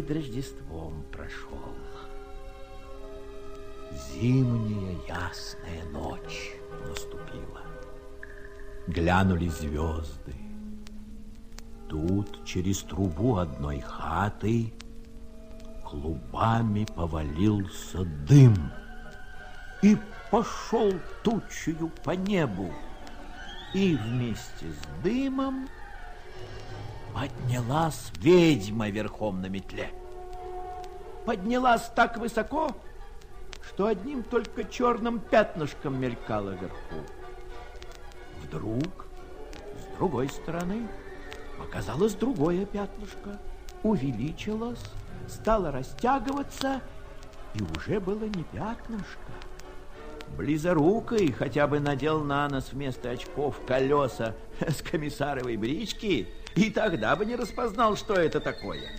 Перед Рождеством прошел. Зимняя ясная ночь наступила. Глянули звезды. Тут через трубу одной хаты клубами повалился дым и пошел тучью по небу. И вместе с дымом поднялась ведьма верхом на метле. Поднялась так высоко, что одним только черным пятнышком мелькала вверху. Вдруг с другой стороны показалось другое пятнышко, увеличилось, стало растягиваться, и уже было не пятнышко. Близорукой хотя бы надел на нос вместо очков колеса с комиссаровой брички, и тогда бы не распознал, что это такое.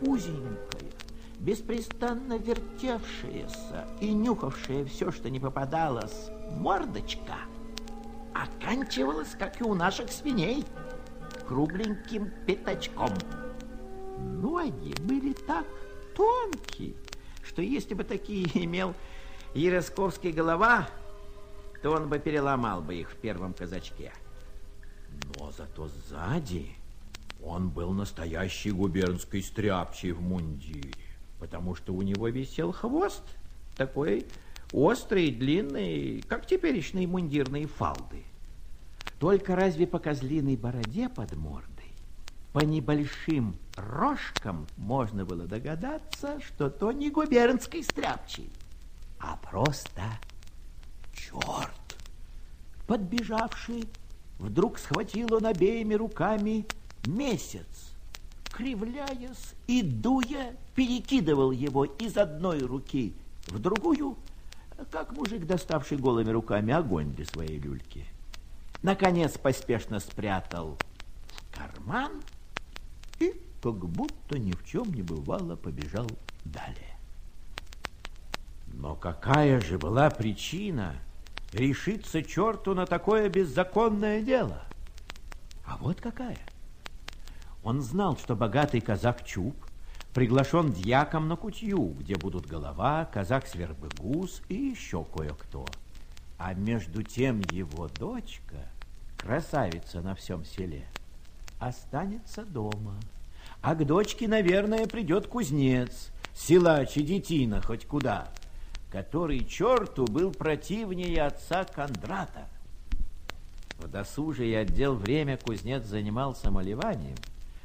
Узенькая, беспрестанно вертевшаяся и нюхавшая все, что не попадалось, мордочка оканчивалась, как и у наших свиней, кругленьким пятачком. Ноги были так тонкие, что если бы такие имел Яросковский голова, то он бы переломал бы их в первом казачке. Но зато сзади он был настоящий губернский стряпчий в мундире, потому что у него висел хвост такой острый, длинный, как теперешние мундирные фалды. Только разве по козлиной бороде под мордой, по небольшим рожкам можно было догадаться, что то не губернский стряпчий, а просто черт, подбежавший Вдруг схватил он обеими руками месяц, кривляясь и дуя, перекидывал его из одной руки в другую, как мужик, доставший голыми руками огонь для своей люльки. Наконец поспешно спрятал в карман и, как будто ни в чем не бывало, побежал далее. Но какая же была причина решиться черту на такое беззаконное дело. А вот какая. Он знал, что богатый казак Чуб приглашен дьяком на кутью, где будут голова, казак Свербыгус и еще кое-кто. А между тем его дочка, красавица на всем селе, останется дома. А к дочке, наверное, придет кузнец, силач и детина хоть куда – который черту был противнее отца Кондрата. В досужие отдел время кузнец занимался малеванием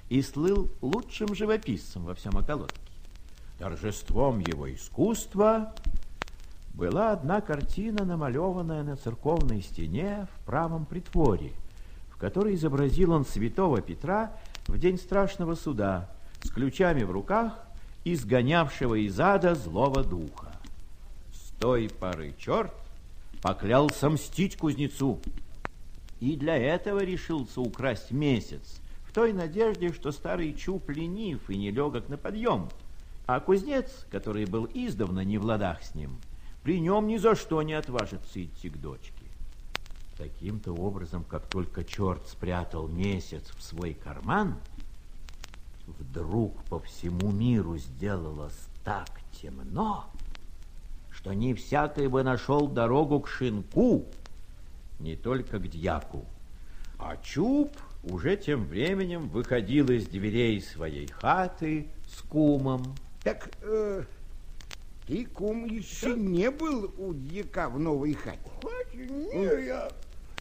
и слыл лучшим живописцем во всем околотке. Торжеством его искусства была одна картина, намалеванная на церковной стене в правом притворе, в которой изобразил он святого Петра в день страшного суда с ключами в руках, изгонявшего из ада злого духа той поры черт поклялся мстить кузнецу. И для этого решился украсть месяц, в той надежде, что старый чуб ленив и нелегок на подъем, а кузнец, который был издавна не в ладах с ним, при нем ни за что не отважится идти к дочке. Таким-то образом, как только черт спрятал месяц в свой карман, вдруг по всему миру сделалось так темно, что не всякий бы нашел дорогу к шинку, не только к дьяку. А Чуб уже тем временем выходил из дверей своей хаты с кумом. Так э, ты, кум, еще не был у дьяка в новой хате? Не, я...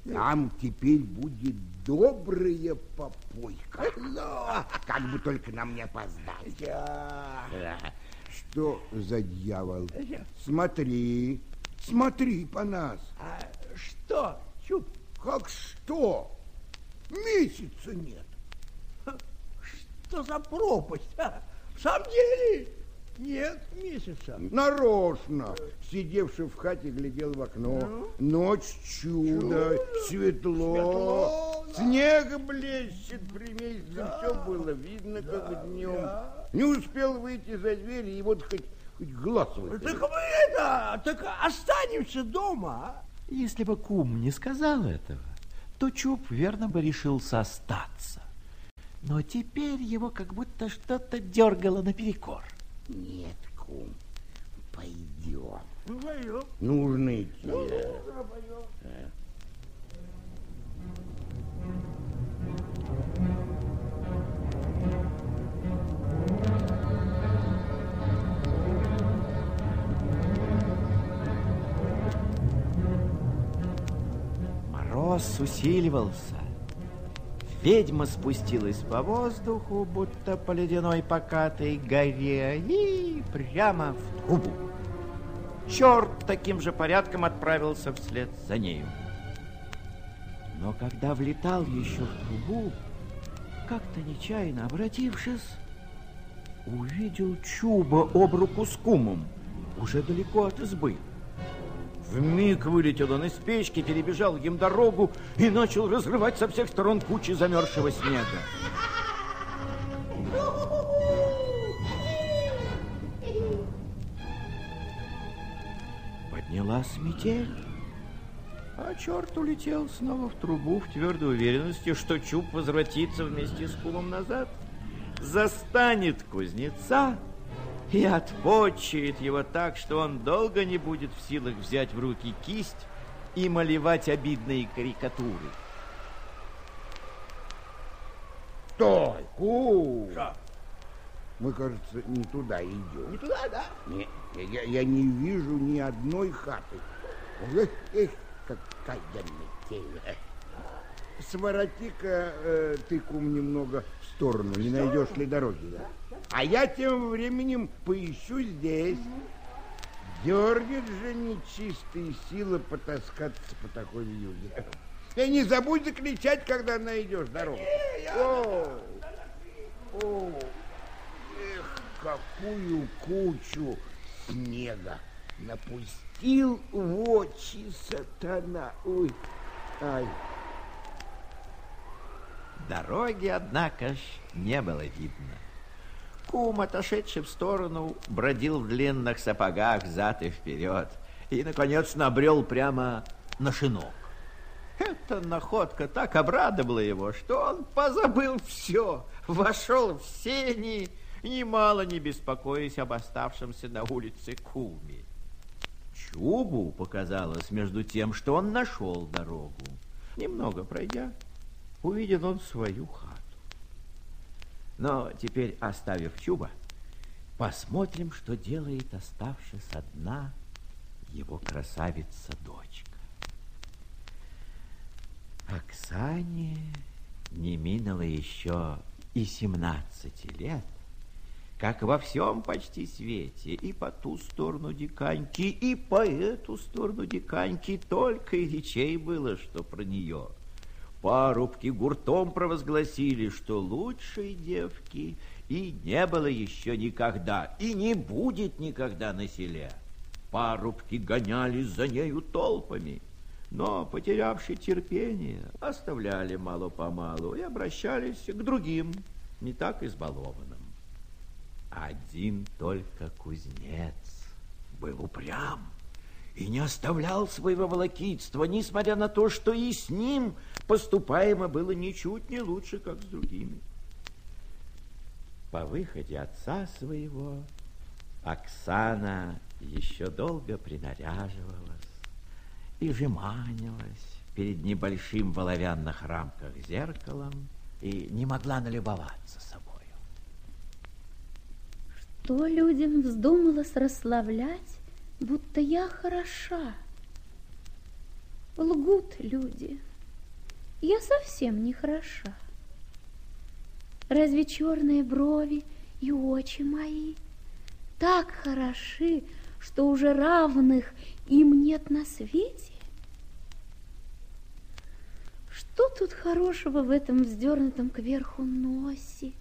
Нам теперь будет добрая попойка. Да. Как бы только нам не опоздать. Я... Да. Что за дьявол? Смотри, смотри по нас. А что, Чуб? Как что? Месяца нет. Что за пропасть, а? В самом деле нет месяца. Нарочно, сидевший в хате, глядел в окно. Ночь чудо, Чудо, светло, светло, да. снег блещет при месяце, Да. все было видно, как днем. да. Не успел выйти за дверь, и вот хоть, хоть глаз Так выколи. мы это, так останемся дома, а? Если бы кум не сказал этого, то Чуб верно бы решился остаться. Но теперь его как будто что-то дергало наперекор. Нет, кум, пойдем. Ну, пойдем. Нужно идти. Ну, да. да, пойдем. Мороз усиливался. Ведьма спустилась по воздуху, будто по ледяной покатой горе, и прямо в трубу. Черт таким же порядком отправился вслед за нею. Но когда влетал еще в трубу, как-то нечаянно обратившись, увидел Чуба об руку с кумом, уже далеко от избы. Вмиг вылетел он из печки, перебежал им дорогу и начал разрывать со всех сторон кучи замерзшего снега. Поднялась метель, а черт улетел снова в трубу в твердой уверенности, что Чуб возвратится вместе с кумом назад, застанет кузнеца и отпочает его так, что он долго не будет в силах взять в руки кисть и малевать обидные карикатуры. Стой. Что? Мы, кажется, не туда идем. Не туда, да? Не, я, я не вижу ни одной хаты. Эх, эх, какая метель. Свороти-ка э, ты, кум, немного в сторону, не найдешь ли дороги. Да? А я тем временем поищу здесь. Дернет же нечистые силы потаскаться по такой юге. И не забудь закричать, когда найдешь дорогу. О, о, эх, какую кучу снега напустил в очи сатана. Ой, ай. Дороги, однако ж, не было видно. Кум, отошедший в сторону, бродил в длинных сапогах зад и вперед и, наконец, набрел прямо на шинок. Эта находка так обрадовала его, что он позабыл все, вошел в сени, немало не беспокоясь об оставшемся на улице куме. Чубу показалось между тем, что он нашел дорогу. Немного пройдя, увидел он свою хату. Но теперь, оставив Чуба, посмотрим, что делает оставшись одна его красавица-дочка. Оксане не минуло еще и 17 лет, как во всем почти свете, и по ту сторону диканьки, и по эту сторону диканьки только и речей было, что про нее. Парубки гуртом провозгласили, что лучшей девки и не было еще никогда, и не будет никогда на селе. Парубки гонялись за нею толпами, но, потерявшие терпение, оставляли мало-помалу и обращались к другим, не так избалованным. Один только кузнец был упрям и не оставлял своего волокитства, несмотря на то, что и с ним поступаемо было ничуть не лучше, как с другими. По выходе отца своего Оксана еще долго принаряживалась и жеманилась перед небольшим в оловянных рамках зеркалом и не могла налюбоваться собою. Что людям вздумалось расславлять, будто я хороша? Лгут люди. Я совсем не хороша. Разве черные брови и очи мои так хороши, что уже равных им нет на свете? Что тут хорошего в этом вздернутом кверху носе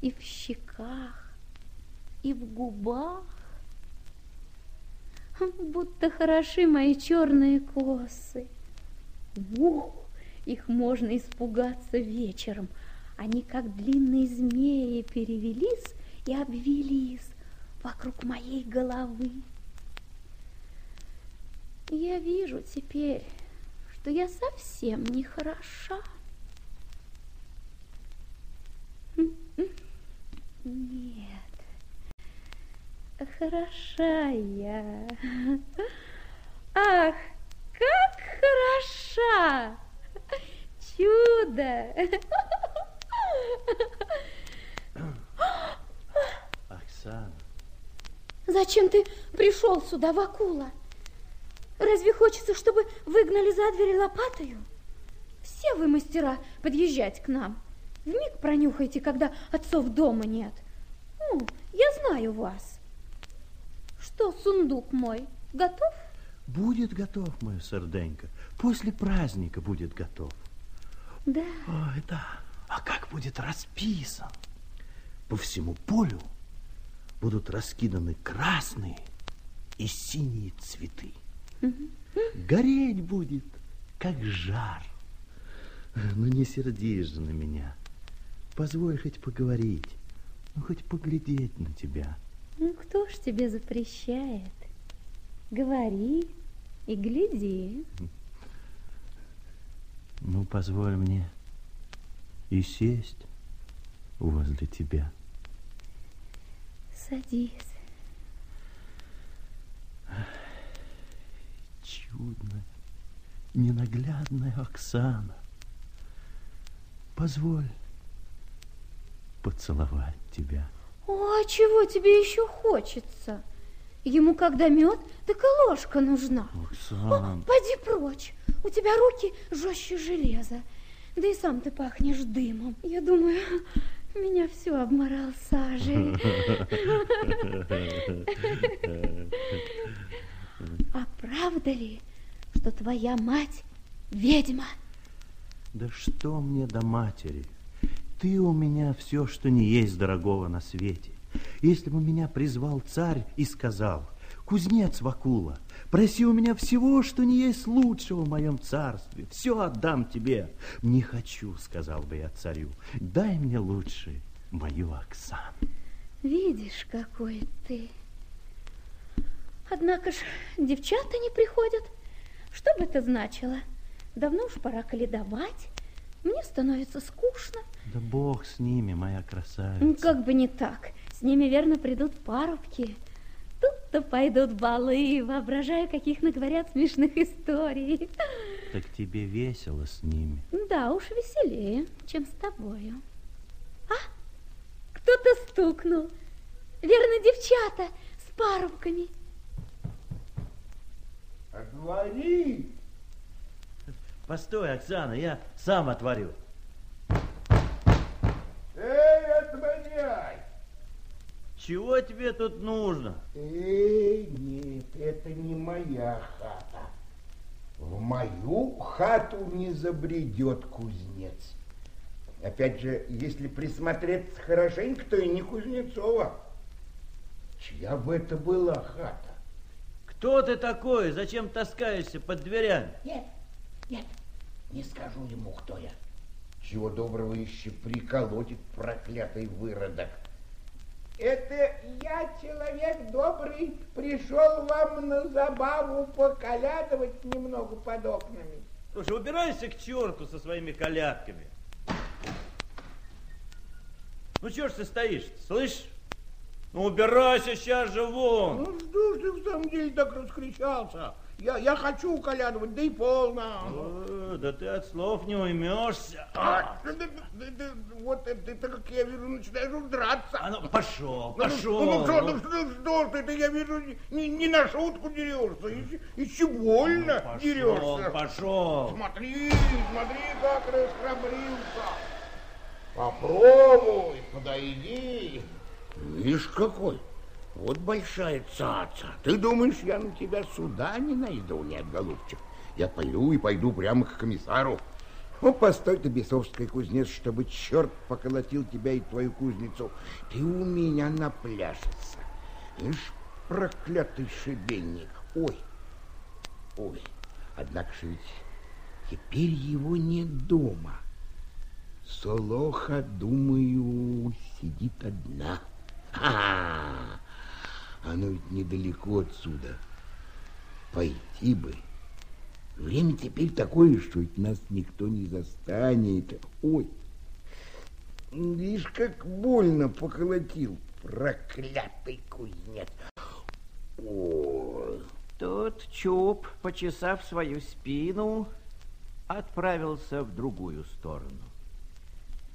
и в щеках, и в губах? Будто хороши мои черные косы. Ух, их можно испугаться вечером. Они, как длинные змеи, перевелись и обвелись вокруг моей головы. Я вижу теперь, что я совсем не хороша. Нет, хороша я. Ах, как хороша! Чудо! Оксана. Зачем ты пришел сюда, Вакула? Разве хочется, чтобы выгнали за двери лопатою? Все вы мастера подъезжать к нам. Вмиг пронюхайте, когда отцов дома нет. Ну, я знаю вас. Что, сундук мой, готов? Будет готов, моя серденька. После праздника будет готов. Да. Ой, да. А как будет расписан? По всему полю будут раскиданы красные и синие цветы. Гореть будет, как жар. Ну, не сердись же на меня. Позволь хоть поговорить, ну, хоть поглядеть на тебя. Ну, кто ж тебе запрещает? Говори и гляди. Ну, позволь мне и сесть возле тебя. Садись. Чудная, ненаглядная Оксана. Позволь поцеловать тебя. О, а чего тебе еще хочется? Ему когда мед, так и ложка нужна. Оксана. О, пойди прочь. У тебя руки жестче железа. Да и сам ты пахнешь дымом. Я думаю, меня все обморал сажей. А правда ли, что твоя мать ведьма? Да что мне до матери? Ты у меня все, что не есть дорогого на свете. Если бы меня призвал царь и сказал, кузнец Вакула, проси у меня всего, что не есть лучшего в моем царстве, все отдам тебе. Не хочу, сказал бы я царю, дай мне лучше мою Оксану. Видишь, какой ты. Однако ж девчата не приходят. Что бы это значило? Давно уж пора каледовать. Мне становится скучно. Да бог с ними, моя красавица. Как бы не так. С ними, верно, придут парубки. Тут-то пойдут балы, воображаю, каких наговорят смешных историй. Так тебе весело с ними. Да уж веселее, чем с тобою. А, кто-то стукнул. Верно, девчата с парубками. Отвори! Постой, Оксана, я сам отворю. Эй, отворяй! Чего тебе тут нужно? Эй, нет, это не моя хата. В мою хату не забредет кузнец. Опять же, если присмотреться хорошенько, то и не Кузнецова. Чья бы это была хата? Кто ты такой? Зачем таскаешься под дверями? Нет, нет, не скажу ему, кто я. Чего доброго еще приколотит проклятый выродок. Это я, человек добрый, пришел вам на забаву поколядывать немного под окнами. Слушай, убирайся к черту со своими колядками. Ну, чего ж ты стоишь, слышь? Ну, убирайся сейчас же вон. Ну что ж ты в самом деле так раскричался? Я, я хочу уколядывать, да и полно. Э, Да ты от слов не уймешься. А, да, да, да, да, вот ты, ты, как я вижу, начинаешь драться. А ну, пошел, Ну, пошел. Ну, ну, что, ну, что, что ты, ты, я вижу, не, не на шутку дерешься, еще, еще больно Пошел, дерешься. пошел. Смотри, смотри, как расхрабрился. Попробуй, подойди. Видишь, какой. Вот большая цаца. Ты думаешь, я на тебя суда не найду? Нет, голубчик. Я пойду и пойду прямо к комиссару. Ну, постой ты, бесовский кузнец, чтобы черт поколотил тебя и твою кузницу. Ты у меня напляшется. Ишь, проклятый шибенник. Ой, ой, однако же ведь теперь его нет дома. Солоха, думаю, сидит одна. А, оно ведь недалеко отсюда. Пойти бы. Время теперь такое, что ведь нас никто не застанет. Ой, видишь, как больно поколотил проклятый кузнец. Ой, Тут Чуб, почесав свою спину, отправился в другую сторону.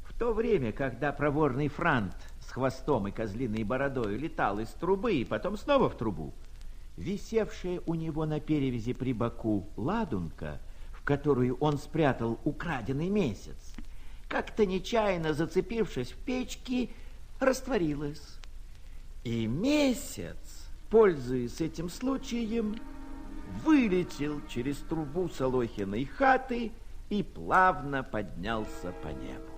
В то время, когда проворный франт с хвостом и козлиной бородой летал из трубы и потом снова в трубу, висевшая у него на перевязи при боку ладунка, в которую он спрятал украденный месяц, как-то нечаянно зацепившись в печке, растворилась. И месяц, пользуясь этим случаем, вылетел через трубу Солохиной хаты и плавно поднялся по небу.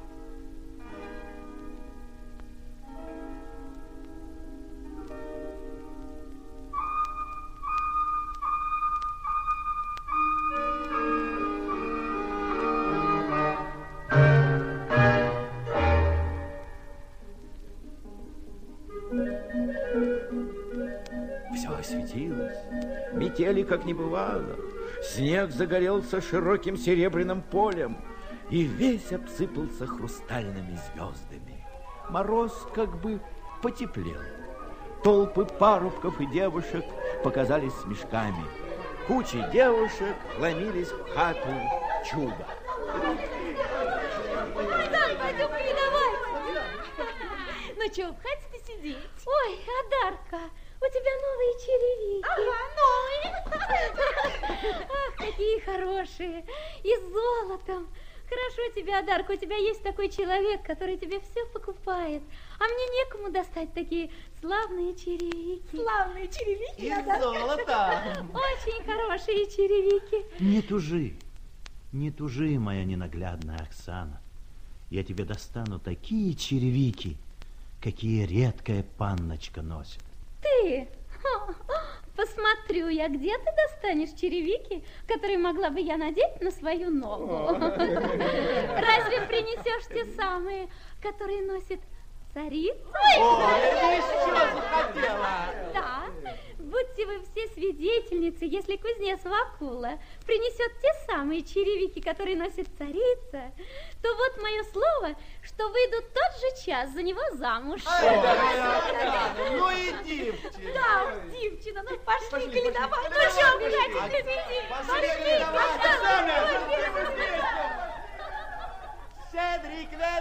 Как не бывало. Снег загорелся широким серебряным полем и весь обсыпался хрустальными звездами. Мороз как бы потеплел. Толпы парубков и девушек показались с мешками. Кучи девушек ломились в хату чуда. Дан, пойдем передавай. Ну что, в хате сидеть? Ой, Адарка, у тебя новые черевики. Ага, какие хорошие. И золотом. Хорошо тебе, Адарка, у тебя есть такой человек, который тебе все покупает. А мне некому достать такие славные черевики. Славные черевики, Из золота. Очень хорошие черевики. Не тужи, не тужи, моя ненаглядная Оксана. Я тебе достану такие черевики, какие редкая панночка носит. Ты? Посмотрю я, где ты достанешь черевики, которые могла бы я надеть на свою ногу. Разве принесешь те самые, которые носит царица? Да. Будьте вы все свидетельницы, если кузнец Вакула принесет те самые черевики, которые носит царица, то вот мое слово, что выйду тот же час за него замуж. Ну и девчина. Да, девчина, ну пошли, давай. Ну что, иди. Пошли,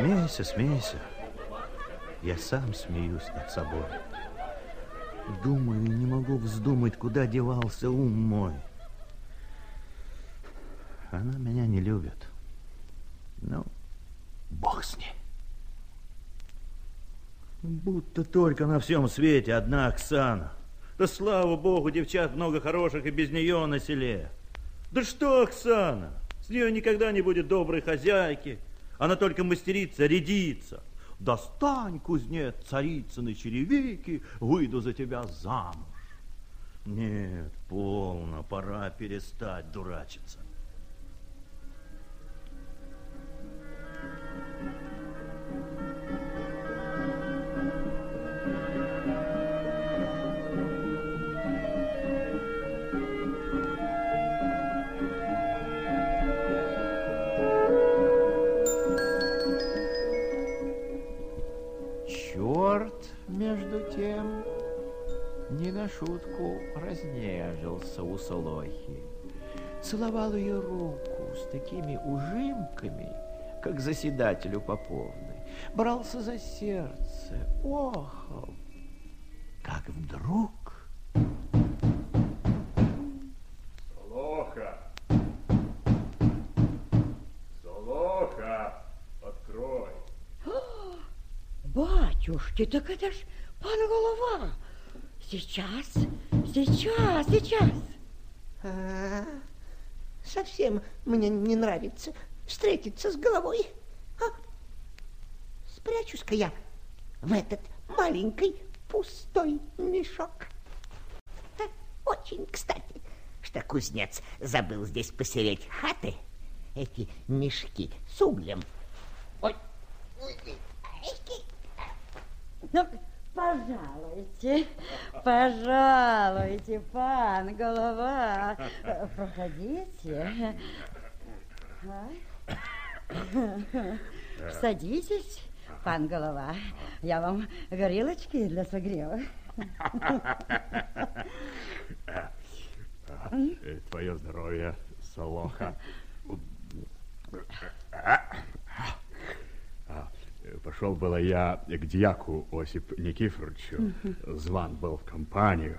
Смейся, смейся. Я сам смеюсь над собой. Думаю, не могу вздумать, куда девался ум мой. Она меня не любит. Ну, бог с ней. Будто только на всем свете одна Оксана. Да слава богу, девчат много хороших и без нее на селе. Да что Оксана? С нее никогда не будет доброй хозяйки. Она только мастерица, рядится. Достань, кузнец, царицыны черевики, выйду за тебя замуж. Нет, полно, пора перестать дурачиться. Черт, между тем, не на шутку разнежился у Солохи. Целовал ее руку с такими ужимками, как заседателю Поповны. Брался за сердце, охал. Как вдруг... Батюшки, так это ж пан голова. Сейчас, сейчас, сейчас. А, совсем мне не нравится встретиться с головой. А? Спрячусь-ка я в этот маленький пустой мешок. А, Очень кстати, что кузнец забыл здесь посереть хаты, эти мешки с углем. Ой, ой, ой, Ну, пожалуйте, пожалуйте, пан голова. Проходите. А? Садитесь, пан голова. Я вам горилочки для согрева. Твое здоровье, Солоха. Пошел было я к дьяку Осип Никифоровичу. Зван был в компанию.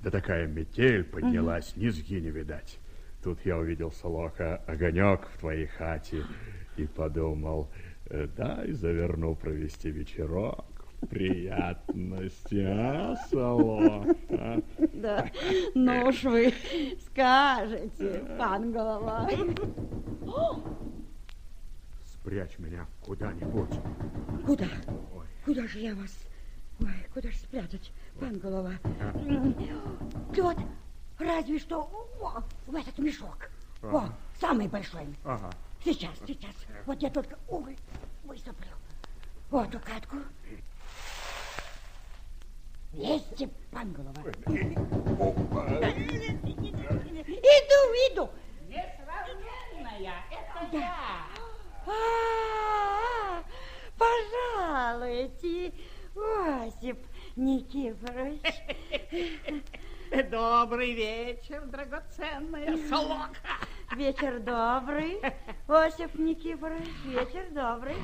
Да такая метель поднялась, низги не видать. Тут я увидел, Солоха, огонек в твоей хате и подумал, э, дай заверну провести вечерок. Приятности, а, Солоха? Да, ну уж вы скажете, пан голова. Спрячь меня куда-нибудь. Куда? Куда же я вас? Ой, куда же спрятать, пан голова? М, Вот, разве что о, в этот мешок. О, самый большой. Ага. Сейчас, сейчас. Вот я только уголь высыплю. Вот эту катку. Лезьте, пан голова. Иду, иду. Несравненная, это я. А, Пожалуйте, Осип Никифорович. Добрый вечер, драгоценная Солоха. Вечер добрый, Осип Никифорович, вечер добрый.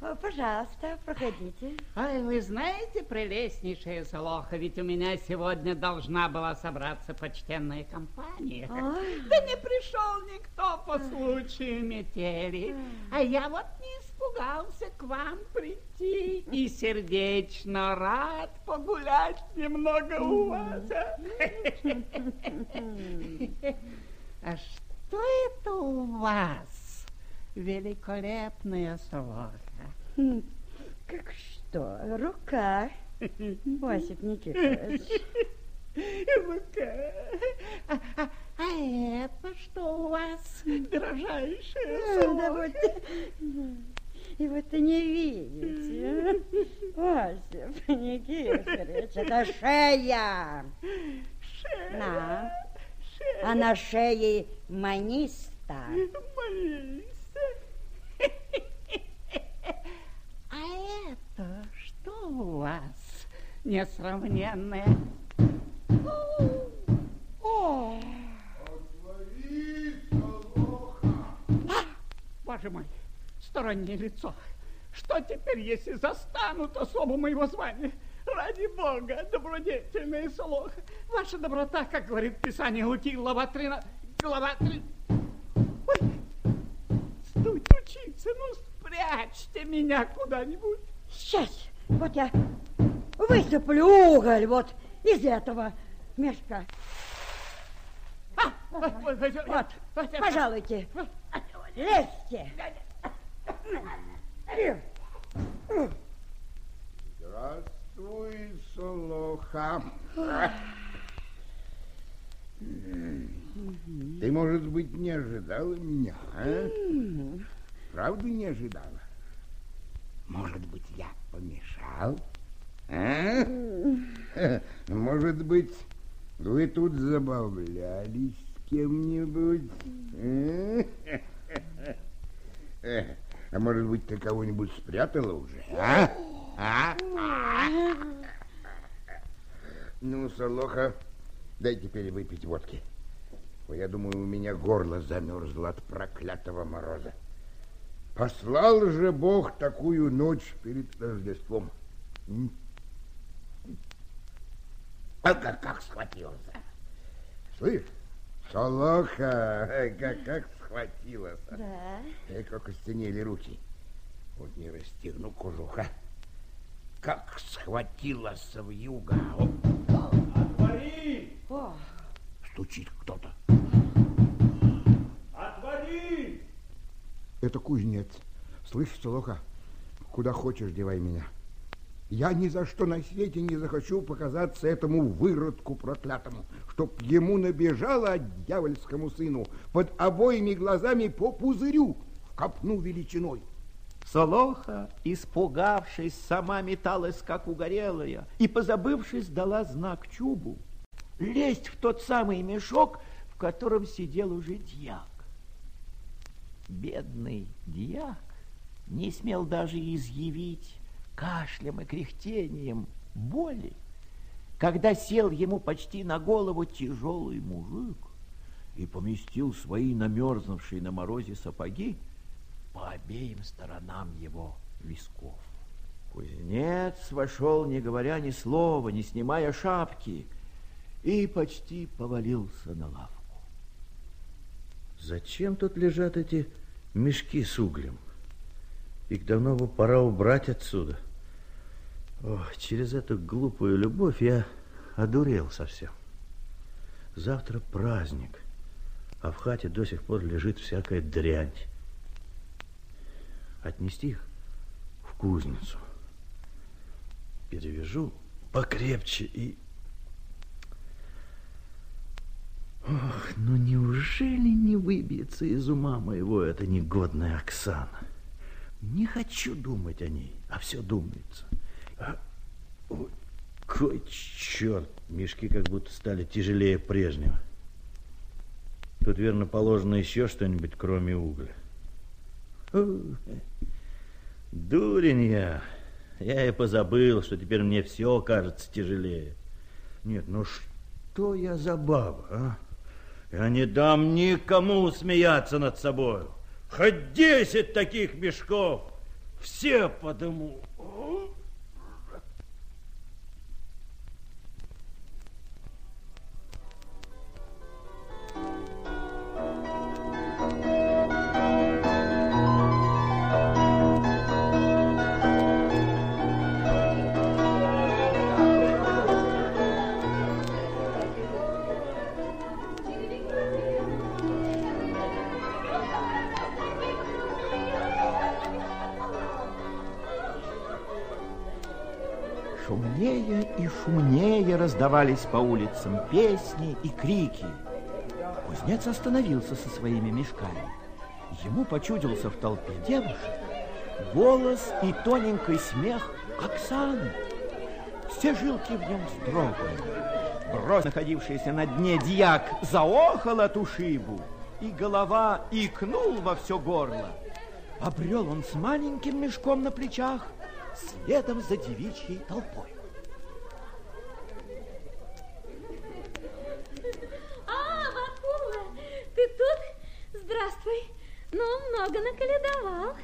Пожалуйста, проходите. Ой, вы знаете, прелестнейшая Солоха, ведь у меня сегодня должна была собраться почтенная компания. Ой. Да не пришел никто по случаю метели. А я вот не испугался к вам прийти и сердечно рад погулять немного у вас. а. А что это у вас, великолепная Солоха? Как что, рука, Осип Никифорович. Ну-ка. А, а- а это что у вас, дрожайшая А, Да вот, и вот и не видите, а? Осип Никифорович, это шея. На. А на шее маниста. Боишься? А это что у вас, несравненное? О! А, Боже мой, стороннее лицо. Что теперь, если застанут особу моего звания? Ради бога, добродетельная Солоха, ваша доброта, как говорит Писание Луки, глава 13, глава 3... Ой, стуть учиться, ну спрячьте меня куда-нибудь. Сейчас, вот я высыплю уголь вот из этого мешка. А, вот, Вот, вот, пожалуйте, лезьте. Здравствуй, Солоха. Ты, может быть, не ожидала меня, а? Правда не ожидала? Может быть, я помешал? А? Может быть, вы тут забавлялись с кем-нибудь? А? А может быть, ты кого-нибудь спрятала уже, а? А? А? Ну, Солоха, дай теперь выпить водки. Ой, Я думаю, у меня горло замерзло от проклятого мороза. Послал же Бог такую ночь перед Рождеством. А как, как схватился? Слышь, Солоха, как, как схватилась. Да. Эй, как остенели руки. Вот не расстегну кожуха. Как схватилась в юга. Отвори! О, Стучит кто-то. Отвори! Это кузнец. Слышь, Солоха, куда хочешь девай меня. Я ни за что на свете не захочу показаться этому выродку проклятому, чтоб ему набежало дьявольскому сыну под обоими глазами по пузырю в копну величиной. Солоха, испугавшись, сама металась, как угорелая, и, позабывшись, дала знак Чубу лезть в тот самый мешок, в котором сидел уже дьяк. Бедный дьяк не смел даже изъявить кашлем и кряхтением боли, когда сел ему почти на голову тяжелый мужик и поместил свои намерзнувшие на морозе сапоги по обеим сторонам его висков. Кузнец вошел, не говоря ни слова, не снимая шапки, и почти повалился на лавку. Зачем тут лежат эти мешки с углем? Их давно бы пора убрать отсюда. Ох, через эту глупую любовь я одурел совсем. Завтра праздник, а в хате до сих пор лежит всякая дрянь. Отнести их в кузницу. Перевяжу покрепче и... Ох, ну неужели не выбьется из ума моего эта негодная Оксана? Не хочу думать о ней, а все думается. А, ой, кой черт, мешки как будто стали тяжелее прежнего. Тут, верно, положено еще что-нибудь, кроме угля. Ой, Дурень я. Я и позабыл, что теперь мне все кажется тяжелее. Нет, ну что я за баба, а? Я не дам никому смеяться над собой. Хоть десять таких мешков, все подыму. Раздавались по улицам песни и крики. Кузнец остановился со своими мешками. Ему почудился в толпе девушек голос и тоненький смех Оксаны. Все жилки в нем вздрогнули. Брось, находившийся на дне дьяк, заохал от ушибу, и голова икнул во все горло. Обрел он с маленьким мешком на плечах следом за девичьей толпой. А, Вакула, ты тут? Здравствуй. Ну, много наколедовал.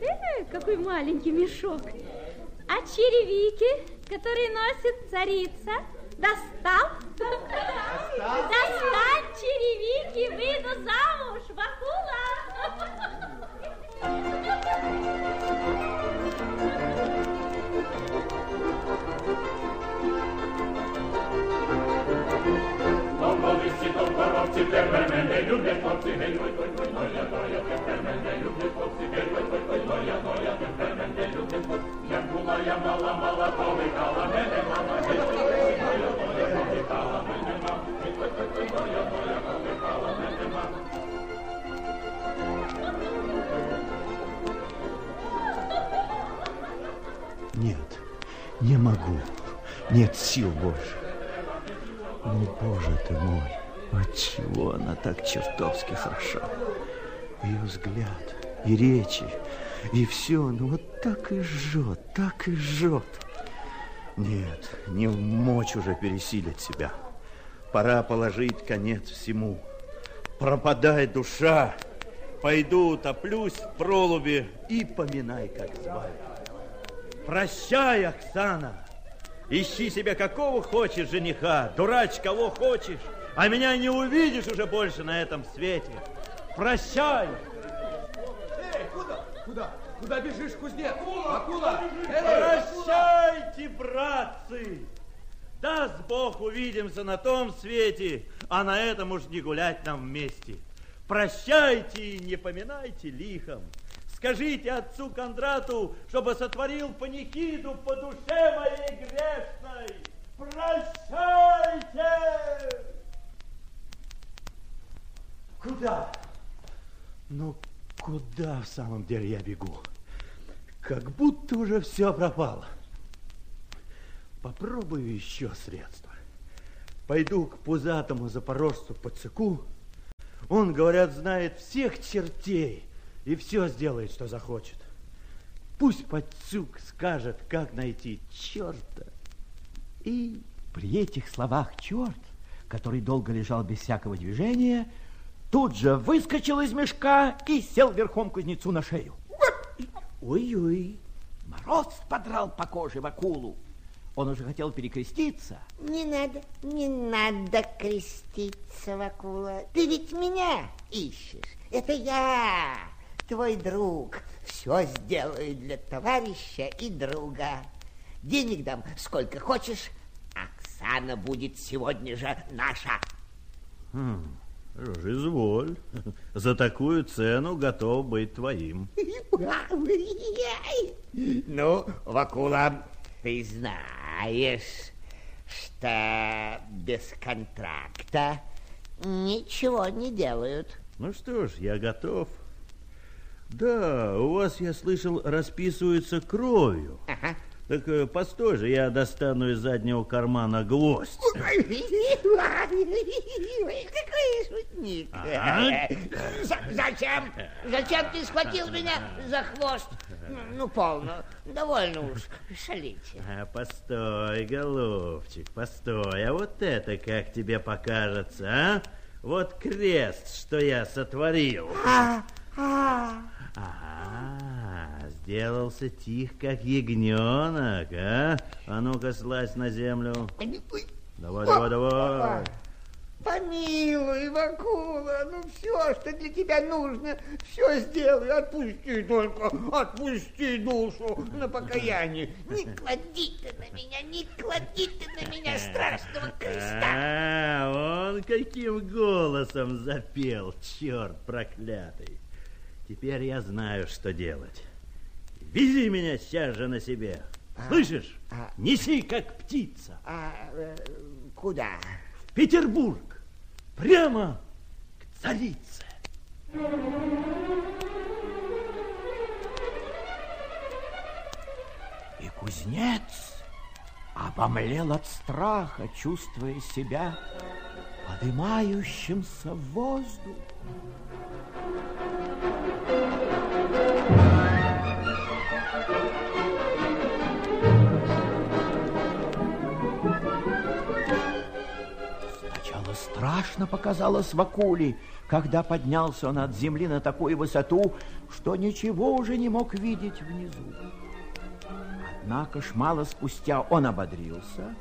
Э, какой маленький мешок. А черевики, которые носит царица, достал? Достань черевики, выйду замуж, Толковисті, хлопці тебе мене люблять, хлопці, гей, ой, ой, ой, ой, ой, тепер мене люблять, хлопці, гей, ой, ой, ой, ой, ой, тепер мене люблять, хлопці. Як була я мала, мала, то мене мама, гей, ой, ой, ой, ой, повикала мене мама, гей, ой, ой, ой, ой, ой, повикала мене мама. Нет, не могу. Нет сил больше. Ну, Боже ты мой отчего она так чертовски хороша? Ее взгляд и речи, и все, ну вот так и жжет, так и жжет. Нет, не в мочь уже пересилить себя. Пора положить конец всему. Пропадай, душа. Пойду утоплюсь в пролубе и поминай, как звали. Прощай, Оксана. Ищи себе какого хочешь жениха, дурач кого хочешь, а меня не увидишь уже больше на этом свете. Прощай. Эй, куда? Куда? Куда бежишь, кузнец? Акула! Прощайте, братцы! Даст Бог, увидимся на том свете, а на этом уж не гулять нам вместе. Прощайте и не поминайте лихом. Скажите отцу Кондрату, чтобы сотворил панихиду по душе моей грешной. Прощайте! Куда? Ну, куда в самом деле я бегу? Как будто уже все пропало. Попробую еще средства. Пойду к пузатому запорожцу Пацаку. Он, говорят, знает всех чертей и все сделает, что захочет. Пусть Пацюк скажет, как найти черта. И при этих словах черт, который долго лежал без всякого движения, тут же выскочил из мешка и сел верхом кузнецу на шею. Ой-ой, мороз подрал по коже в акулу. Он уже хотел перекреститься. Не надо, не надо креститься, Вакула. Ты ведь меня ищешь. Это я, твой друг. Все сделаю для товарища и друга. Денег дам сколько хочешь. Оксана будет сегодня же наша. Хм, изволь. За такую цену готов быть твоим. Ну, Вакула, ты знаешь, что без контракта ничего не делают. Ну что ж, я готов. Да, у вас, я слышал, расписываются кровью. Ага. Так э, постой же, я достану из заднего кармана гвоздь. Какой шутник. Ага. За- Зачем? Зачем ты схватил меня за хвост? Ну, полно. Довольно уж. Шалите. А, постой, голубчик, постой. А вот это как тебе покажется, а? Вот крест, что я сотворил. А, а. Ага, сделался тих, как ягненок, а? А ну-ка, слазь на землю. Давай, давай, давай. Помилуй, Вакула, ну все, что для тебя нужно, все сделаю. Отпусти только, отпусти душу на покаяние. Не клади ты на меня, не клади ты на меня страшного креста. А, он каким голосом запел, черт проклятый. Теперь я знаю, что делать. Вези меня сейчас же на себе. Слышишь? а. Неси, как птица. А э, куда? В Петербург. Прямо к царице. И кузнец обомлел от страха, чувствуя себя подымающимся в воздух. Страшно показалось Вакуле, когда поднялся он от земли на такую высоту, что ничего уже не мог видеть внизу. Однако ж мало спустя он ободрился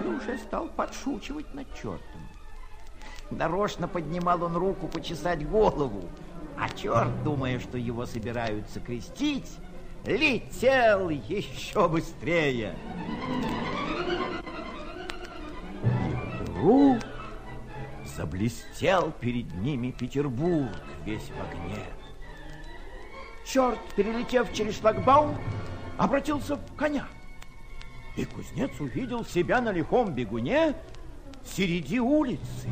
и уже стал подшучивать над чертом. Нарочно поднимал он руку почесать голову, а черт, думая, что его собираются крестить, летел еще быстрее. И вдруг заблестел перед ними Петербург весь в огне. Черт, перелетев через шлагбаум, обратился в коня. И кузнец увидел себя на лихом бегуне среди улицы.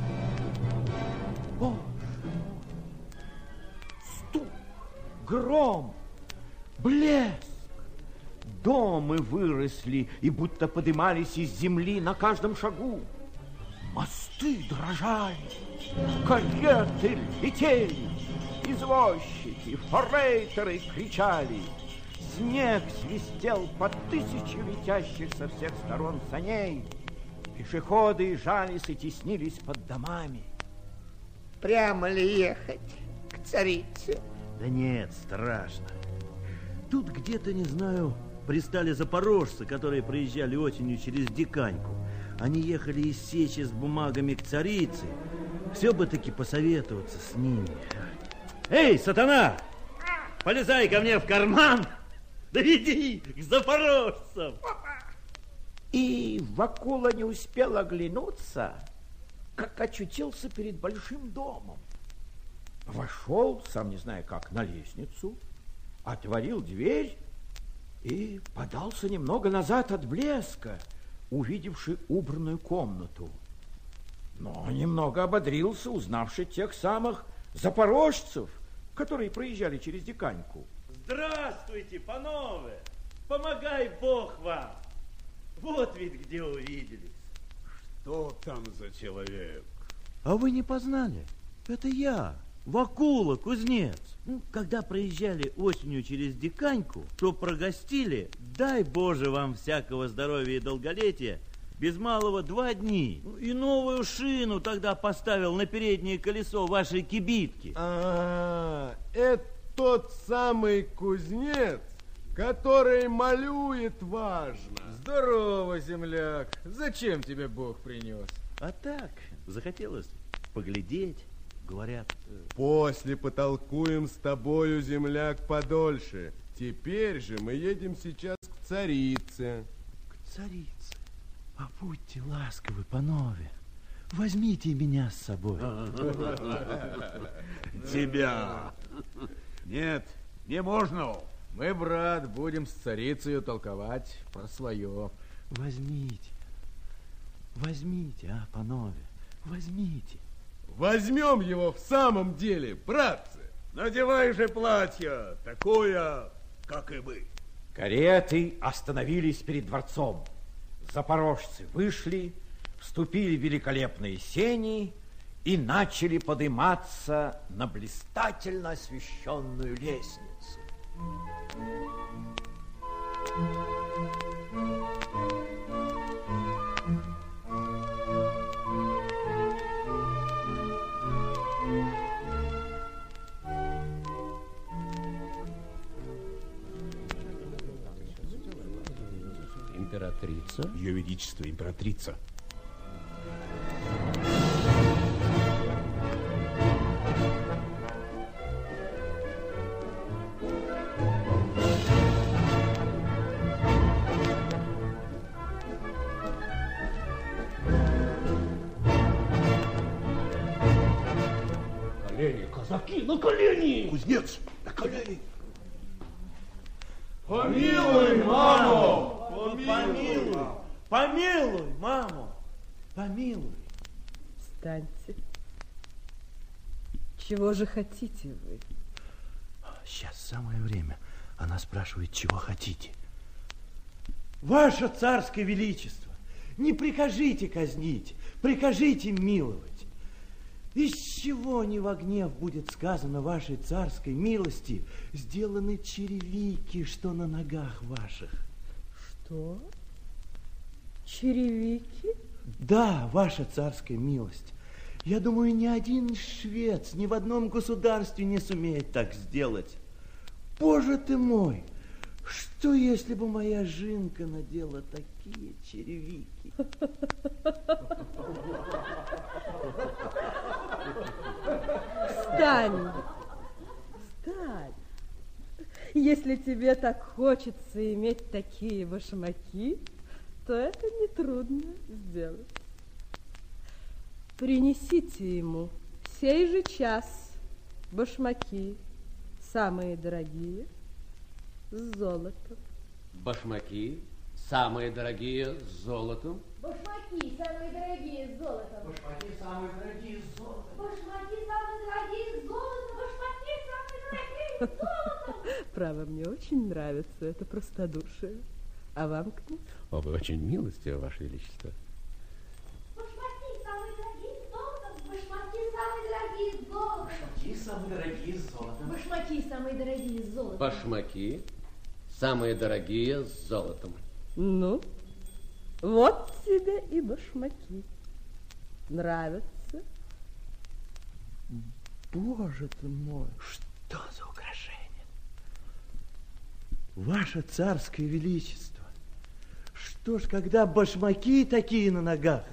Мой! Стук, гром, блеск. Домы выросли и будто подымались из земли на каждом шагу. Мосты дрожали, кареты летели, извозчики, форейтеры кричали. Снег свистел по тысяче летящих со всех сторон саней. Пешеходы жались и теснились под домами. Прямо ли ехать к царице? Да нет, страшно. Тут где-то, не знаю, пристали запорожцы, которые проезжали осенью через Диканьку. Они ехали из Сечи с бумагами к царице. Все бы таки посоветоваться с ними. Эй, сатана! Полезай ко мне в карман! Да иди к запорожцам! И Вакула не успел оглянуться, как очутился перед большим домом. Вошел, сам не зная как, на лестницу, отворил дверь и подался немного назад от блеска, увидевший убранную комнату. Но немного ободрился, узнавший тех самых запорожцев, которые проезжали через Диканьку. Здравствуйте, панове! Помогай Бог вам! Вот ведь где увиделись. Что там за человек? А вы не познали? Это я, Вакула, кузнец. Ну, когда проезжали осенью через Диканьку, то прогостили, дай Боже вам всякого здоровья и долголетия, без малого два дни. И новую шину тогда поставил на переднее колесо вашей кибитки. А, это тот самый кузнец, который малюет важно. Здорово, земляк. Зачем тебе Бог принес? А так, захотелось поглядеть, говорят. После потолкуем с тобою, земляк, подольше. Теперь же мы едем сейчас к царице. К царице? А будьте ласковы, панове. Возьмите меня с собой. Тебя. Нет, не можно. Мы, брат, будем с царицей толковать про свое. Возьмите. Возьмите, а, панове, возьмите. Возьмем его в самом деле, братцы. Надевай же платье, такое, как и мы. Кареты остановились перед дворцом. Запорожцы вышли, вступили в великолепные сени и начали подниматься на блистательно освещенную лестницу. Императрица? Ее Величество, императрица. Колени, казаки, на колени! Кузнец, на колени! Помилуй, маму! Помилуй, помилуй, маму, помилуй. Встаньте. Чего же хотите вы? Сейчас самое время. Она спрашивает, чего хотите. Ваше царское величество, не прикажите казнить, прикажите миловать. Из чего не во гнев будет сказано вашей царской милости, сделаны черевики, что на ногах ваших? Что? Черевики? Да, ваша царская милость. Я думаю, ни один швец ни в одном государстве не сумеет так сделать. Боже ты мой, что если бы моя жинка надела такие черевики? Встань! Встань! Если тебе так хочется иметь такие башмаки, то это нетрудно сделать. Принесите ему сей же час башмаки, самые дорогие, с золотом. Башмаки самые дорогие с золотом. Башмаки самые дорогие с золотом. Башмаки самые дорогие с золотом. Башмаки самые дорогие с золотом. Башмаки самые дорогие с золотом. Право, мне очень нравится это простодушие. А вам, князь? О, вы очень милостивы, Ваше Величество. Башмаки самые дорогие с золотом. Башмаки самые дорогие с золотом. Башмаки самые дорогие с золотом. Башмаки самые дорогие с золотом. Башмаки самые дорогие с золотом. Ну, вот тебе и башмаки. Нравятся? Боже ты мой, что за украшение? Ваше царское величество, что ж, когда башмаки такие на ногах,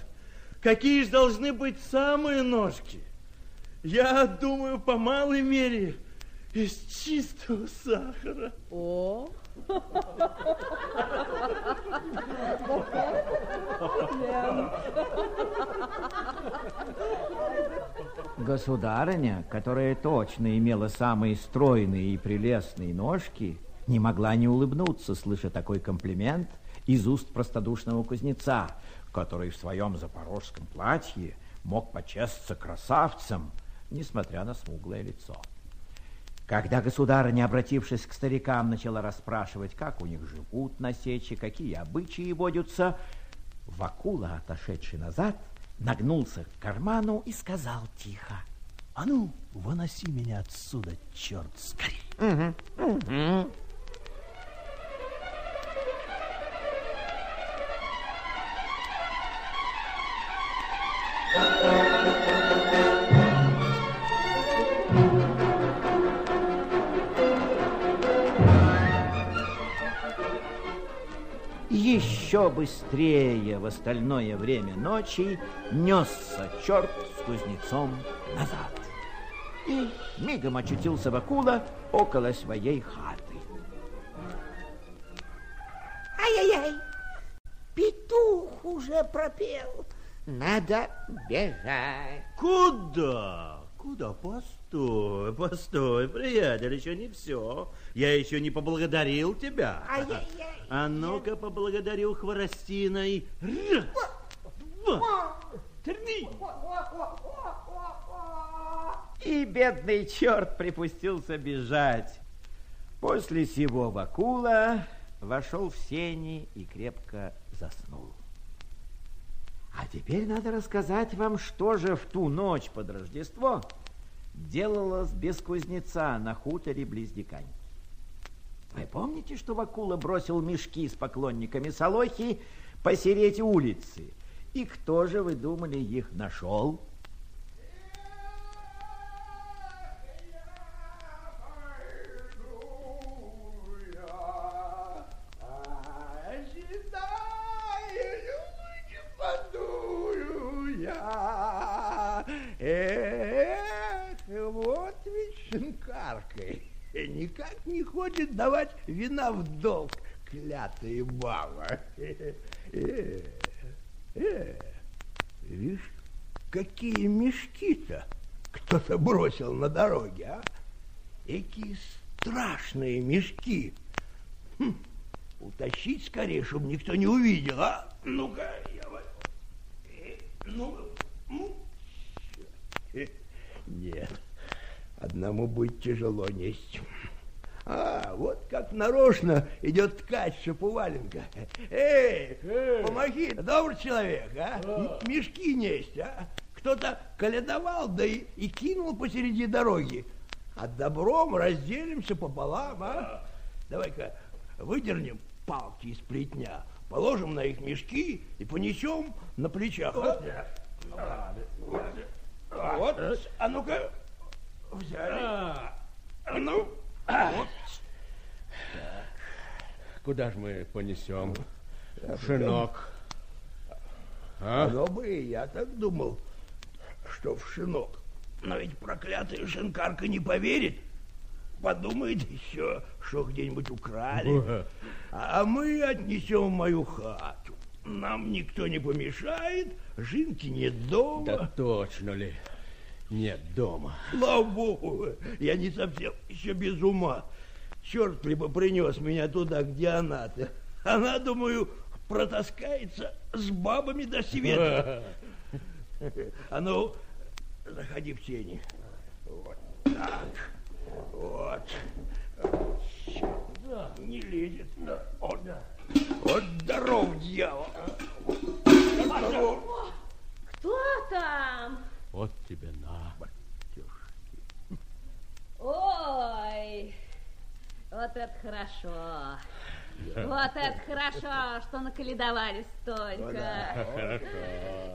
какие же должны быть самые ножки? Я думаю, по малой мере, из чистого сахара. О, Государыня, которая точно имела самые стройные и прелестные ножки, не могла не улыбнуться, слыша такой комплимент из уст простодушного кузнеца, который в своем запорожском платье мог почесться красавцем, несмотря на смуглое лицо. Когда государыня, обратившись к старикам, начала расспрашивать, как у них живут на сече, какие обычаи водятся, Вакула, отошедший назад, нагнулся к карману и сказал тихо. А ну, выноси меня отсюда, черт, скорей. Еще быстрее в остальное время ночи несся черт с кузнецом назад. И мигом очутился Вакула около своей хаты. Ай-яй-яй, петух уже пропел. Надо бежать. Куда? Куда? Постой, постой, приятель, еще не все. Я еще не поблагодарил тебя. Ай-яй-яй. А ну-ка поблагодарю хворостиной. Раз, два, три. И бедный черт припустился бежать. После сего Вакула вошел в сени и крепко заснул. А теперь надо рассказать вам, что же в ту ночь под Рождество делалось без кузнеца на хуторе близ Дикань. Вы помните, что Вакула бросил мешки с поклонниками Солохи посереть улицы? И кто же, вы думали, их нашел? Вина в долг, клятая баба. Видишь, какие мешки-то кто-то бросил на дороге, а? Какие страшные мешки. Хм, утащить скорее, чтобы никто не увидел, а? Ну-ка, я. Э, Ну, ну, Нет, одному будет тяжело нести. А, вот как нарочно идет ткач Шапуваленко. Эй, помоги, добрый человек, а? М- Мешки несть, а? Кто-то колядовал, да и, и кинул посреди дороги. А добром разделимся пополам, а? Давай-ка выдернем палки из плетня, положим на их мешки и понесем на плечах. а? Вот, а ну-ка, взяли. А ну, вот. Куда же мы понесем? Шинок. А? А? Ну бы и я так думал, что в шинок. Но ведь проклятая шинкарка не поверит. Подумает еще, что где-нибудь украли. А мы отнесем в мою хату. Нам никто не помешает, Жинки нет дома. Да точно ли? Нет дома. Слава богу, я не совсем еще без ума. Черт либо принес меня туда, где она-то. Она, думаю, протаскается с бабами до света. А ну, заходи в тени. Вот так. Вот. Черт, не лезет. Да. Вот. вот здоров, дьявол. Здоров. Кто там? Вот тебе на. Ой, вот это хорошо. Вот это хорошо, что наколедовали столько. Хорошо.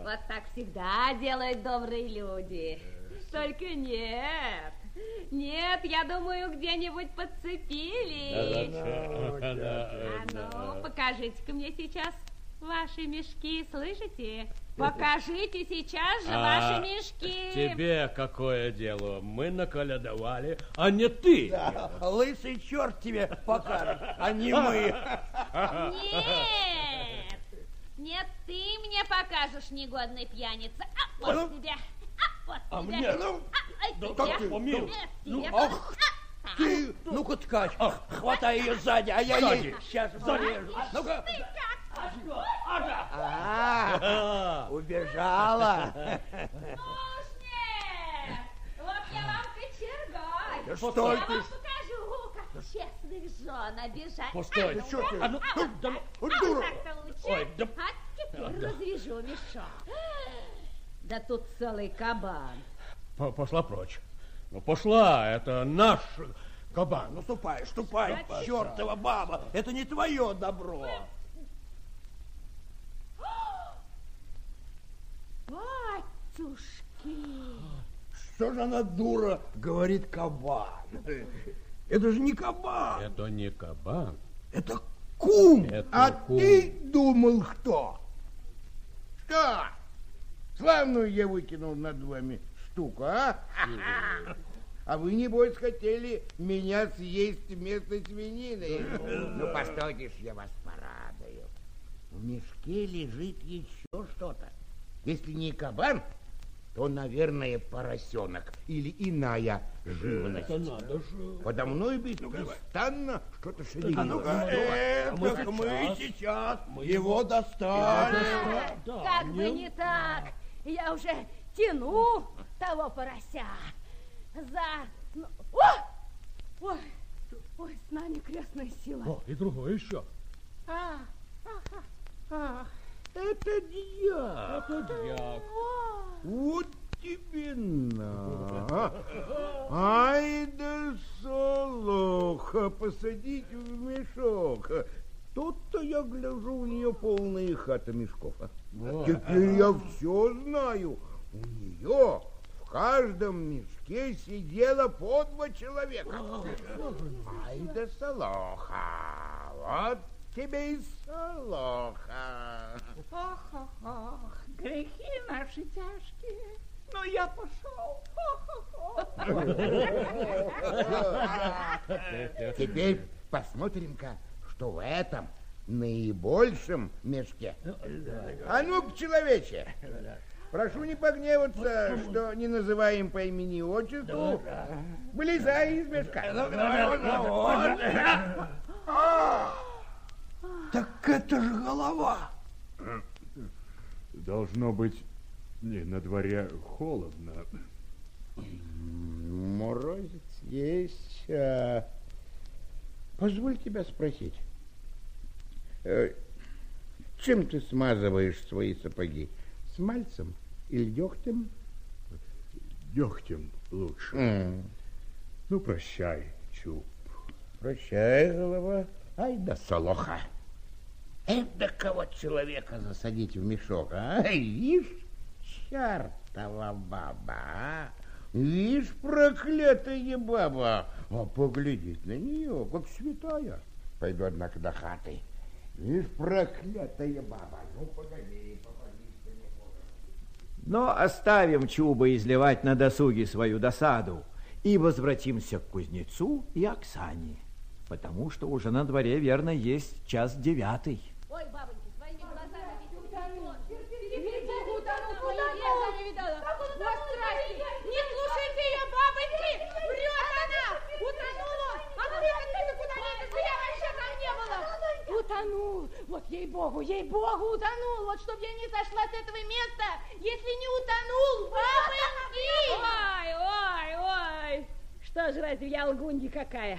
Вот так всегда делают добрые люди. Только нет. Нет, я думаю, где-нибудь подцепили. А ну, покажите-ка мне сейчас ваши мешки, слышите? Покажите сейчас же ваши А мешки. Тебе какое дело? Мы наколядовали, а не ты. Да, лысый черт тебе покажет, а не мы. Нет, нет, ты мне покажешь, негодный пьяница. А, вот Ну? тебе. А, вот А тебе. мне, ну, А, ай, да как ты помил? Нет, Ну, тебе. ах, ты, ну-ка, ткач, хватай ее сзади, а я ей сейчас порежу. Ну-ка. А, убежала. Вот я вам кочергой. Да что я ты вам покажу, как честных жен обижать. Постой. А ну, Что ты? а, А ну, а, ну, да ну, а, дура. так-то лучше. Ой, да- А теперь Да. развяжу мешок. Да тут целый кабан. Пошла прочь. Ну, пошла, это наш кабан. Ну, ступай, ступай, Зачем? чертова баба, это не твое добро. Батюшки. Что же она дура, говорит кабан? Это же не кабан, Это не кабан. это кум. Это А кум. ты думал, кто? Что? Славную я выкинул над вами штуку, а? А вы, небось, хотели меня съесть вместо свинины. Ну, постойте ж, я вас порадую. В мешке лежит еще что-то. Если не кабан, то, наверное, поросенок или иная живность. надо же. Подо мной беспрестанно что-то шевелилось. А ну-ка, э, Мы так мы сейчас. сейчас его достанем. Как бы не так. Я уже тяну того порося. За... ну, О! Ой, ой, с нами крестная сила. О, и другой еще. А, ах, ах. Это дьяк. Это дьяк. Вот тебе на. Ай да солоха, посадить в мешок. Тут-то я гляжу, у нее полная хата мешков. а. Вот. Теперь я все знаю. У нее в каждом мешке сидело по два человека. Ай да солоха, вот тебе и солоха. Ох, ох, ох, грехи наши тяжкие. Ну, я пошел. Теперь посмотрим-ка, что в этом наибольшем мешке. А ну-ка, человече, прошу не погневаться, что не называем по имени и отчеству. Вылезай из мешка. Так это же голова. Должно быть, не, на дворе холодно. Морозец есть. а, Позволь тебя спросить. э, Чем ты смазываешь свои сапоги? Смальцем или дегтем? Дегтем лучше. М. Ну, прощай, Чуб. Прощай, голова. Ай да солоха. Это кого человека засадить в мешок, а? Вишь, чертова баба, а? Вишь, проклятая баба. А поглядеть на нее, как святая. Пойду, однако, до хаты. Вишь, проклятая баба. Ну, погоди, Но оставим Чуба изливать на досуге свою досаду и возвратимся к кузнецу и Оксане, потому что уже на дворе, верно, есть час девятый. Ой, бабоньки, своими глазами видела. Куда не видала. Вот страсти. Не слушайте ее, бабоньки. Врет она. Утонула. А ты ты куда не я вообще там не была. Утонул. Вот ей-богу. ей-богу, ей-богу, утонул. Вот чтоб я не сошла с этого места, если не утонул, бабоньки! Ой, ой, ой. Что ж, разве я лгунья какая?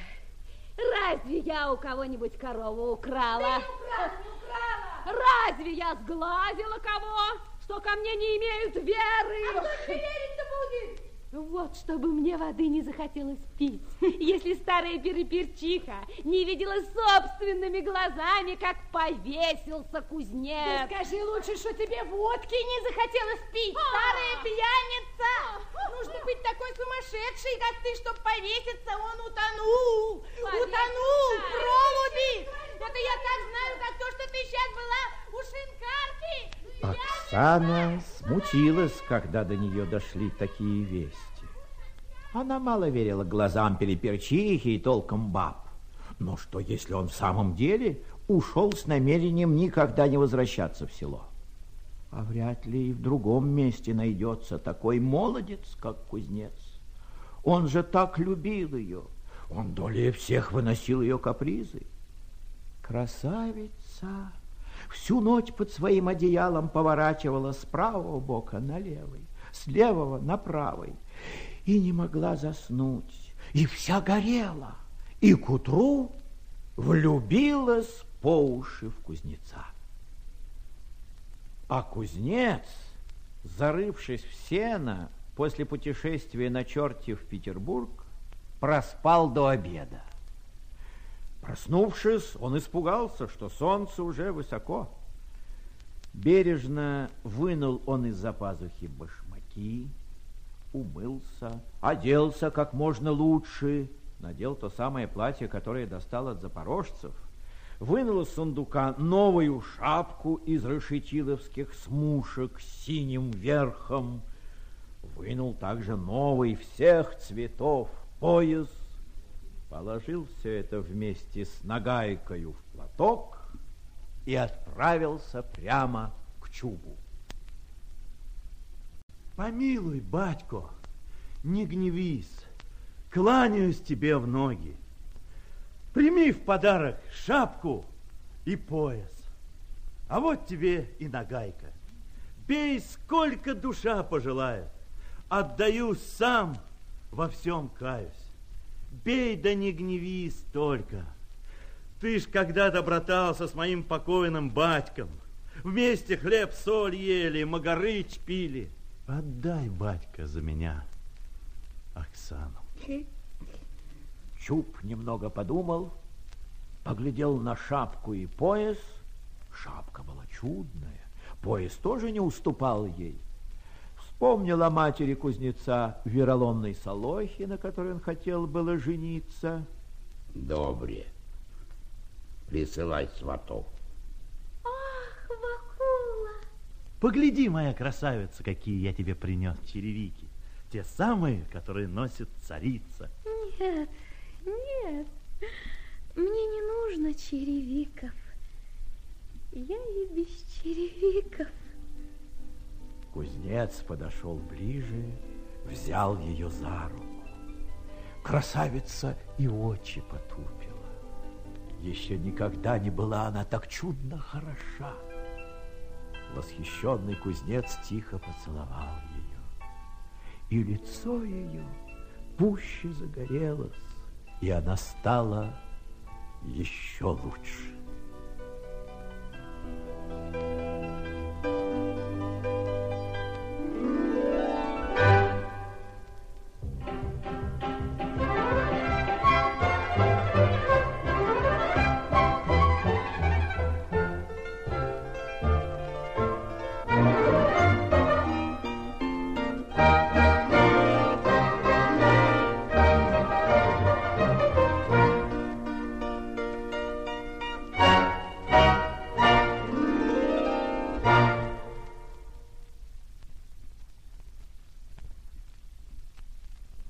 Разве я у кого-нибудь корову украла? Ты не украла, не украла! Разве я сглазила кого, что ко мне не имеют веры? А кто тебе верить-то будет? Вот, чтобы мне воды не захотелось пить, если старая переперчиха не видела собственными глазами, как повесился кузнец. Ты скажи лучше, что тебе водки не захотелось пить, старая пьяница. Нужно быть такой сумасшедшей, как ты, чтобы повеситься. Он утонул, утонул, Это я так знаю, как то, что ты сейчас была у шинкарки. Оксана смутилась, когда до нее дошли такие вести. Она мало верила глазам переперчихи и толком баб. Но что, если он в самом деле ушел с намерением никогда не возвращаться в село? А вряд ли и в другом месте найдется такой молодец, как кузнец. Он же так любил ее. Он долей всех выносил ее капризы. Красавица всю ночь под своим одеялом поворачивала с правого бока на левый, с левого на правый, и не могла заснуть, и вся горела, и к утру влюбилась по уши в кузнеца. А кузнец, зарывшись в сено после путешествия на черте в Петербург, проспал до обеда. Проснувшись, он испугался, что солнце уже высоко. Бережно вынул он из-за пазухи башмаки, умылся, оделся как можно лучше, надел то самое платье, которое достал от запорожцев, вынул из сундука новую шапку из решетиловских смушек с синим верхом, вынул также новый всех цветов пояс, положил все это вместе с нагайкою в платок и отправился прямо к чубу. Помилуй, батько, не гневись, кланяюсь тебе в ноги. Прими в подарок шапку и пояс. А вот тебе и нагайка. Бей, сколько душа пожелает. Отдаю сам, во всем каюсь. Бей, да не гневись только. Ты ж когда-то братался с моим покойным батьком. Вместе хлеб, соль ели, магарыч пили. Отдай, батька, за меня Оксану. Чуб немного подумал, поглядел на шапку и пояс. Шапка была чудная, пояс тоже не уступал ей. Вспомнил о матери кузнеца вероломной Солохи, на которой он хотел было жениться. Добре. Присылай сватов. Ах, Вакула! Погляди, моя красавица, какие я тебе принес черевики. Те самые, которые носит царица. Нет, нет, мне не нужно черевиков. Я и без черевиков. Кузнец подошел ближе, взял ее за руку. Красавица и очи потупила. Еще никогда не была она так чудно хороша. Восхищенный кузнец тихо поцеловал ее. И лицо ее пуще загорелось, и она стала еще лучше. Thank you.